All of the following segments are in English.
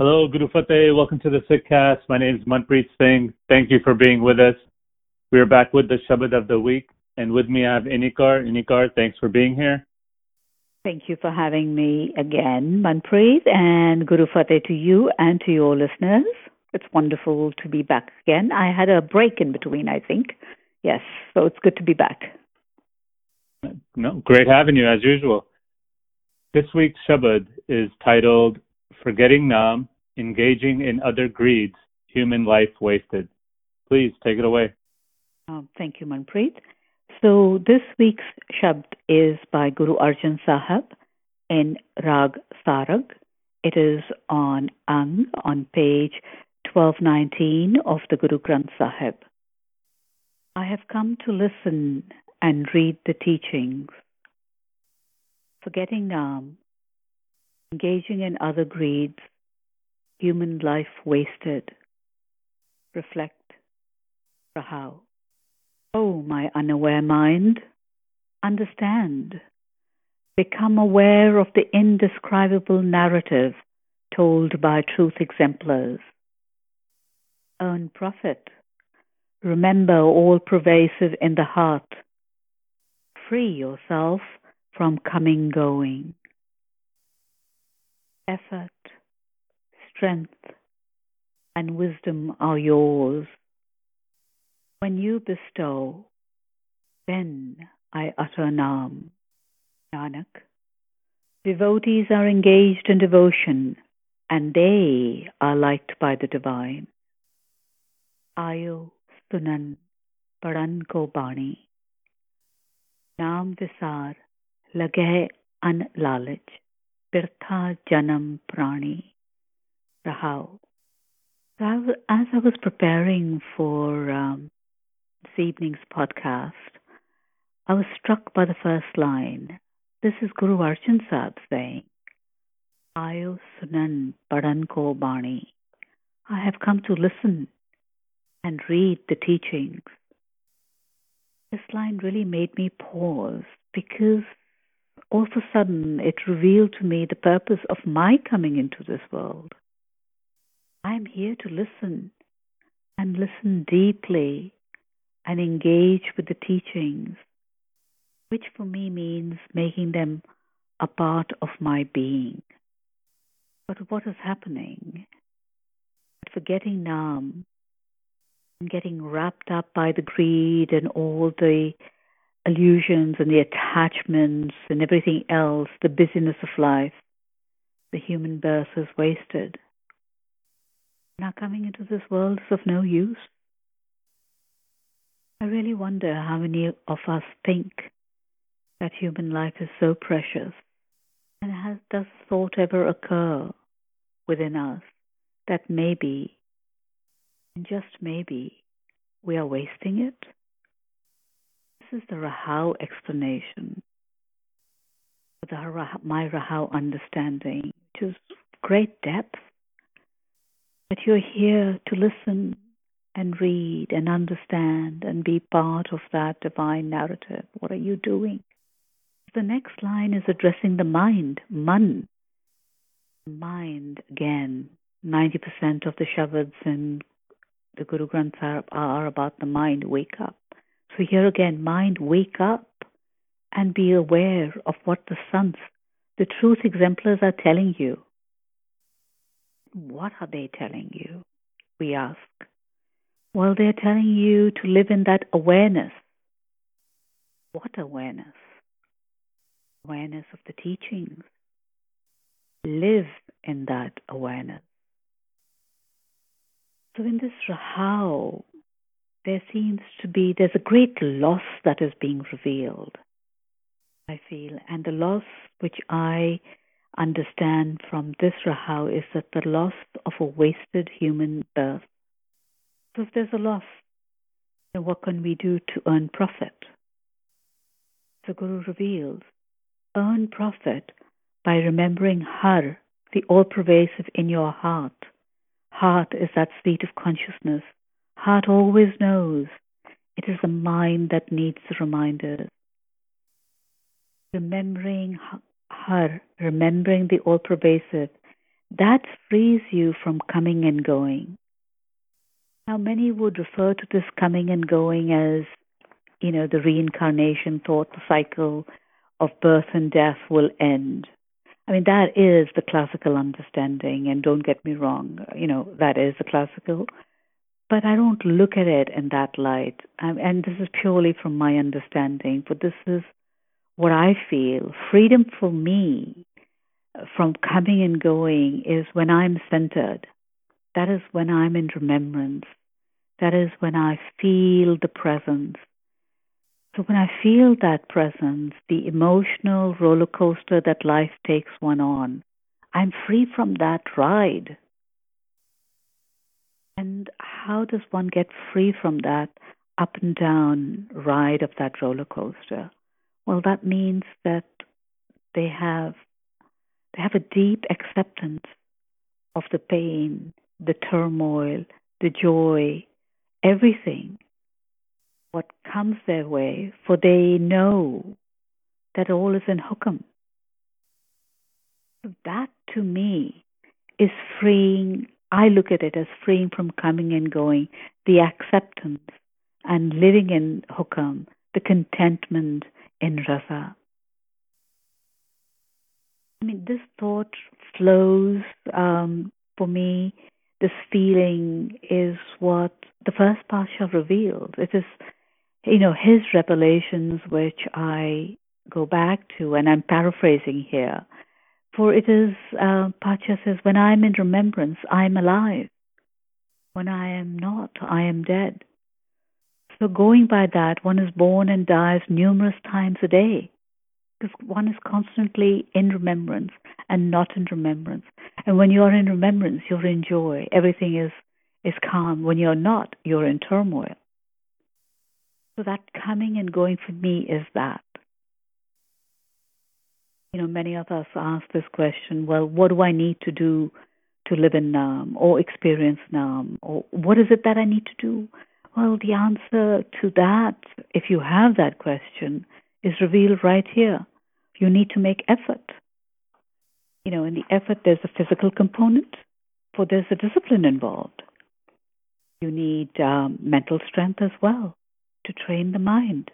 Hello, Guru Fateh. Welcome to the Sikhcast. My name is Manpreet Singh. Thank you for being with us. We are back with the Shabad of the week, and with me I have Inni Kaur. Inikar, thanks for being here. Thank you for having me again, Manpreet, and Guru Fateh to you and to your listeners. It's wonderful to be back again. I had a break in between, I think. Yes, so it's good to be back. No, great having you as usual. This week's Shabad is titled Forgetting Nam, Engaging in Other Greeds, Human Life Wasted. Please take it away. Um, thank you, Manpreet. So this week's Shabd is by Guru Arjan Sahib in Rag Sarang. It is on Ang on page 1219 of the Guru Granth Sahib. I have come to listen and read the teachings. Forgetting Nam, engaging in other greeds, human life wasted. Reflect, Rahau. Oh, my unaware mind, understand. Become aware of the indescribable narrative told by truth exemplars. Earn profit. Remember all pervasive in the heart. Free yourself from coming going. Effort, strength, and wisdom are yours. When you bestow, then I utter Nam. Nanak. Devotees are engaged in devotion, and they are liked by the divine. Ayo sunan paran ko bani. Naam visar lage an lalach. Birtha janam prani. Rahau. As I was preparing for um, this evening's podcast, I was struck by the first line. This is Guru Arjan Sahib saying, Ayo sunan padan ko bani. I have come to listen and read the teachings. This line really made me pause because all of a sudden it revealed to me the purpose of my coming into this world. I am here to listen and listen deeply and engage with the teachings, which for me means making them a part of my being. But what is happening? Forgetting Nam and getting wrapped up by the greed and all the illusions and the attachments and everything else, the busyness of life, the human birth is wasted. Now coming into this world is of no use. I really wonder how many of us think that human life is so precious and has, does thought ever occur within us that maybe, and just maybe, we are wasting it? This is the Rahau explanation, the my Rahau understanding, which is great depth. That you're here to listen and read and understand and be part of that divine narrative. What are you doing? The next line is addressing the mind, man. Mind, again, 90% of the Shabads in the Guru Granth Sahib are about the mind. Wake up. So here again, mind, wake up and be aware of what the sons, the truth exemplars are telling you. What are they telling you? We ask. Well, they're telling you to live in that awareness. What awareness? Awareness of the teachings. Live in that awareness. So in this Rahau, there seems to be, there's a great loss that is being revealed, I feel. And the loss which I understand from this Rahau is that the loss of a wasted human birth. So if there's a loss, then what can we do to earn profit? The Guru reveals, earn profit by remembering Har, the all-pervasive in your heart. Heart is that seat of consciousness. Heart always knows. It is the mind that needs the reminders. Remembering Har, remembering the all-pervasive, that frees you from coming and going. Now, many would refer to this coming and going as, you know, the reincarnation thought, the cycle of birth and death will end. I mean, that is the classical understanding, and don't get me wrong, you know, that is the classical. But I don't look at it in that light. and this is purely from my understanding, but this is what I feel. Freedom for me from coming and going is when I'm centered. That is when I'm in remembrance. That is when I feel the presence. So when I feel that presence, the emotional roller coaster that life takes one on, I'm free from that ride. And how does one get free from that up and down ride of that roller coaster? Well, that means that they have they have a deep acceptance of the pain, the turmoil, the joy, everything what comes their way, for they know that all is in Hukam. That to me is freeing. I look at it as freeing from coming and going, the acceptance and living in Hukam, the contentment in Raza. I mean, this thought flows um, for me. This feeling is what the first Pasha reveals. It is you know, his revelations, which I go back to, and I'm paraphrasing here. For it is, uh, Pasha says, when I'm in remembrance, I'm alive. When I am not, I am dead. So, going by that, one is born and dies numerous times a day because one is constantly in remembrance and not in remembrance. And when you're in remembrance, you're in joy. Everything is, is calm. When you're not, you're in turmoil. So that coming and going for me is that. You know, many of us ask this question well, what do I need to do to live in Nam or experience Nam? Or what is it that I need to do? Well, the answer to that, if you have that question, is revealed right here. You need to make effort. You know, in the effort, there's a physical component, for there's a discipline involved. You need um, mental strength as well to train the mind.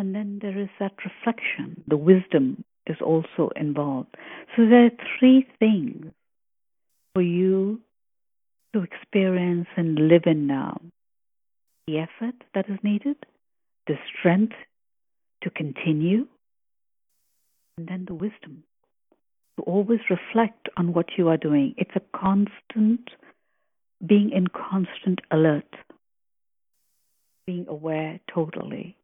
And then there is that reflection. The wisdom is also involved. So there are three things for you to experience and live in Nam the effort that is needed, the strength to continue, and then the wisdom to always reflect on what you are doing. It's a constant being in constant alert being aware totally.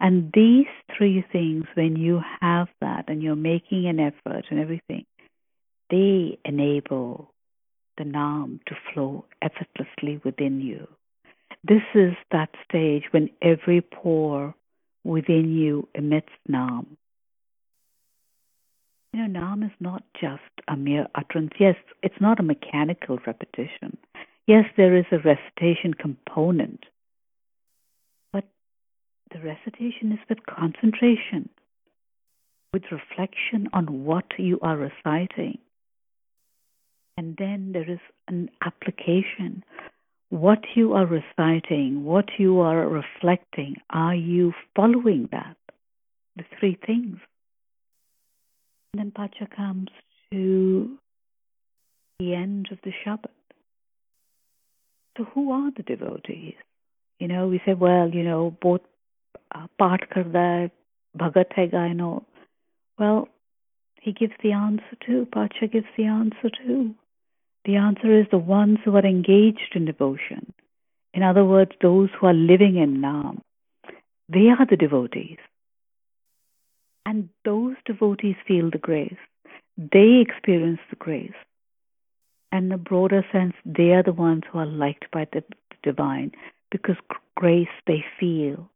And these three things, when you have that and you're making an effort and everything, they enable Nam to flow effortlessly within you. This is that stage when every pore within you emits Nam. You know, Nam is not just a mere utterance. Yes, it's not a mechanical repetition. Yes, there is a recitation component, but the recitation is with concentration, with reflection on what you are reciting. And then there is an application. What you are reciting, what you are reflecting, are you following that? The three things. And then Pasha comes to the end of the Shabad. So, who are the devotees? You know, we say, well, you know, both uh, Paath Karda, Bhagat Hai Gai, and all. Well, he gives the answer too. Pasha gives the answer too the answer is the ones who are engaged in devotion. In other words those who are living in nam they are the devotees. And those devotees feel the grace. They experience the grace. And in a broader sense they are the ones who are liked by the divine because grace they feel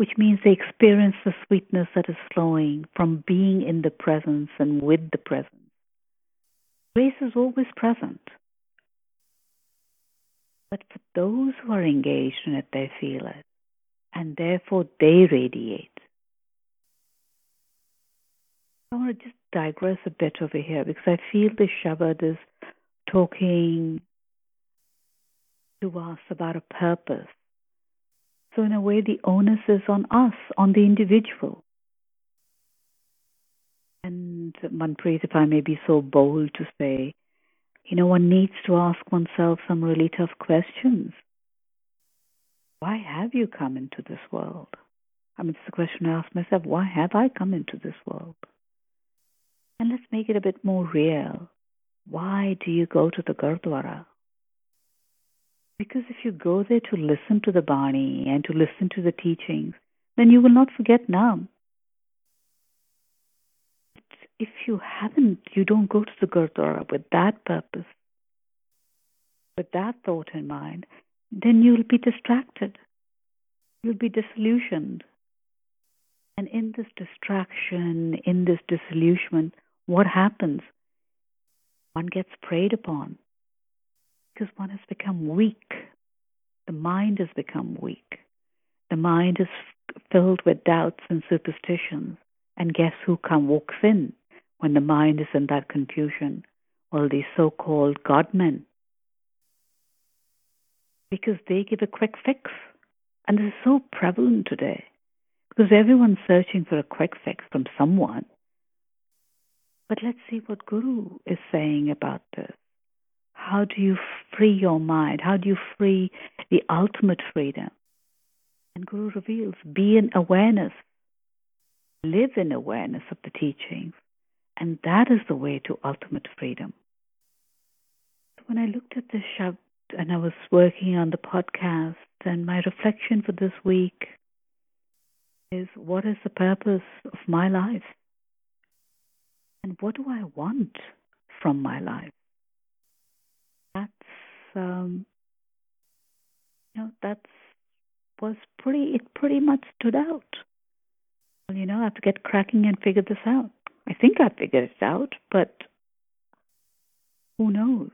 which means they experience the sweetness that is flowing from being in the presence and with the presence. Grace is always present. But for those who are engaged in it, they feel it, and therefore they radiate. I want to just digress a bit over here because I feel the Shabad is talking to us about a purpose. So, in a way, the onus is on us, on the individual. And Manpreet, if I may be so bold to say, you know, one needs to ask oneself some really tough questions. Why have you come into this world? I mean, it's the question I ask myself why have I come into this world? And let's make it a bit more real. Why do you go to the Gurdwara? Because if you go there to listen to the Bani and to listen to the teachings, then you will not forget Nam. If you haven't, you don't go to the Gurdwara with that purpose, with that thought in mind, then you'll be distracted. You'll be disillusioned. And in this distraction, in this disillusionment, what happens? One gets preyed upon because one has become weak. The mind has become weak. The mind is filled with doubts and superstitions. And guess who come walks in when the mind is in that confusion? Well, these so-called godmen. Because they give a quick fix. And this is so prevalent today. Because everyone's searching for a quick fix from someone. But let's see what Guru is saying about this. How do you free your mind? How do you free the ultimate freedom? And Guru reveals be in awareness, live in awareness of the teachings, and that is the way to ultimate freedom. When I looked at this Shabd and I was working on the podcast, and my reflection for this week is what is the purpose of my life? And what do I want from my life? That's um, you know that's was pretty it pretty much stood out. Well, you know, I have to get cracking and figure this out. I think I figured it out, but who knows?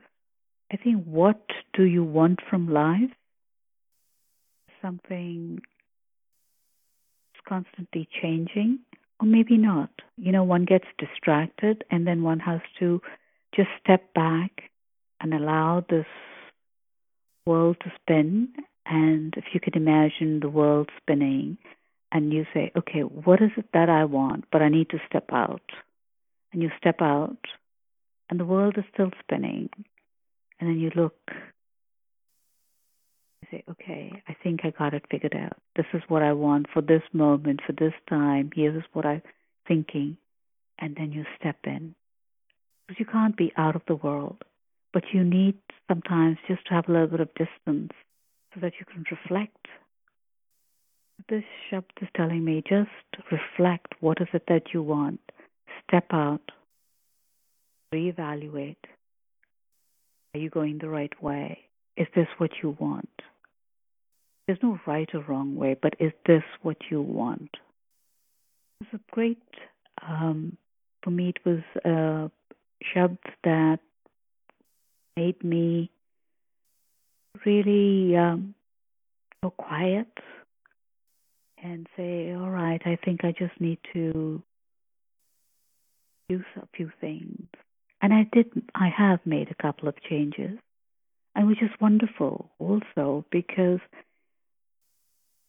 I think what do you want from life? Something constantly changing, or maybe not. You know, one gets distracted and then one has to just step back and allow this world to spin. And if you could imagine the world spinning, and you say, okay, what is it that I want, but I need to step out. And you step out, and the world is still spinning. And then you look You say, okay, I think I got it figured out. This is what I want for this moment, for this time. Here's what I'm thinking. And then you step in. Because you can't be out of the world, but you need sometimes just to have a little bit of distance so that you can reflect. This Shabd is telling me just reflect what is it that you want. Step out. Reevaluate. Are you going the right way? Is this what you want? There's no right or wrong way, but is this what you want? It was a great, um, for me, it was a shabd that made me really um, go quiet and say, all right, I think I just need to use a few things. And I did, I have made a couple of changes, and which is wonderful also because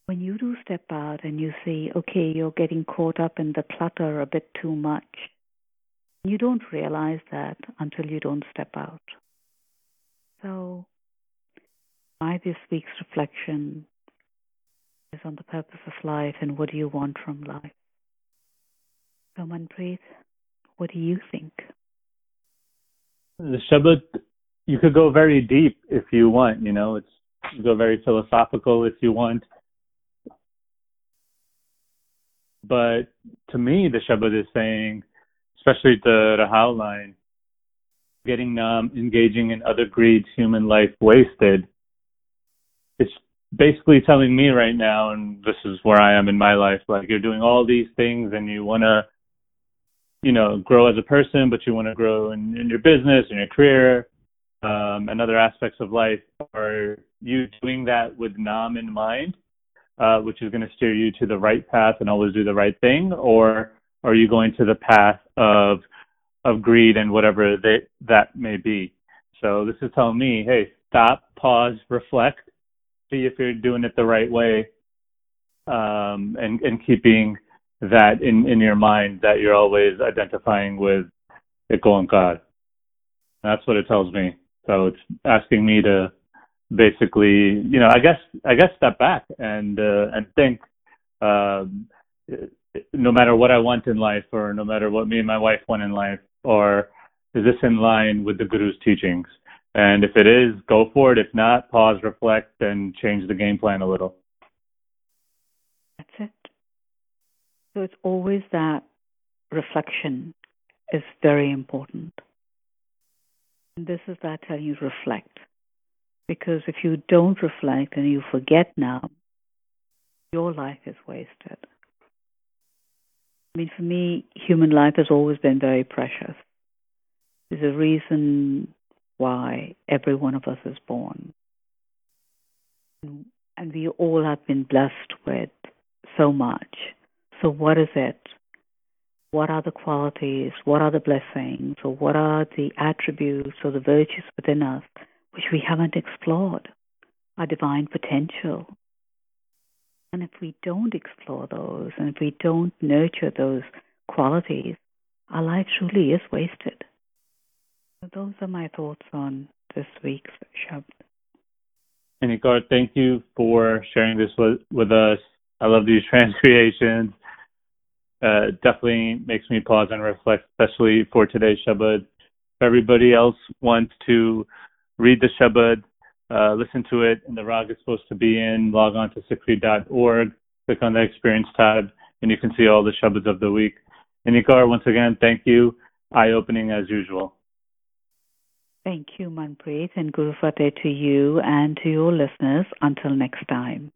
when you do step out and you see, okay, you're getting caught up in the clutter a bit too much, you don't realize that until you don't step out. So, my this week's reflection is on the purpose of life and what do you want from life. So, Manpreet, what do you think? The Shabad, you could go very deep if you want, you know, it's you go very philosophical if you want. But to me, the Shabad is saying, especially the Rahau line, getting Nam, engaging in other greeds, human life wasted. It's basically telling me right now, and this is where I am in my life, like you're doing all these things and you want to, you know, grow as a person, but you want to grow in, in your business, in your career, um, and other aspects of life. Are you doing that with Nam in mind? uh, which is going to steer you to the right path and always do the right thing, or are you going to the path of of greed and whatever they, that may be? So this is telling me, hey, stop, pause, reflect, see if you're doing it the right way, um, and and keeping that in in your mind that you're always identifying with Iko and God. That's what it tells me. So it's asking me to basically, you know, I guess I guess step back and uh, and think. Um, no matter what I want in life, or no matter what me and my wife want in life, or is this in line with the Guru's teachings? And if it is, go for it. If not, pause, reflect, and change the game plan a little. That's it. So it's always that reflection is very important. And this is that telling you reflect. Because if you don't reflect and you forget Nam, your life is wasted. I mean, for me, human life has always been very precious. There's a reason why every one of us is born. And we all have been blessed with so much. So, what is it? What are the qualities? What are the blessings? Or what are the attributes or the virtues within us which we haven't explored? Our divine potential. And if we don't explore those and if we don't nurture those qualities, our life truly is wasted. Those are my thoughts on this week's Shabd. Inni Kaur, thank you for sharing this with, with us. I love these transcreations. Uh, definitely makes me pause and reflect, especially for today's Shabad. If everybody else wants to read the Shabad, uh, listen to it, and the rag is supposed to be in, log on to sikhri.org, click on the experience tab, and you can see all the Shabads of the week. Inni Kaur, once again, thank you. Eye opening as usual. Thank you, Manpreet, and Guru Fateh to you and to your listeners. Until next time.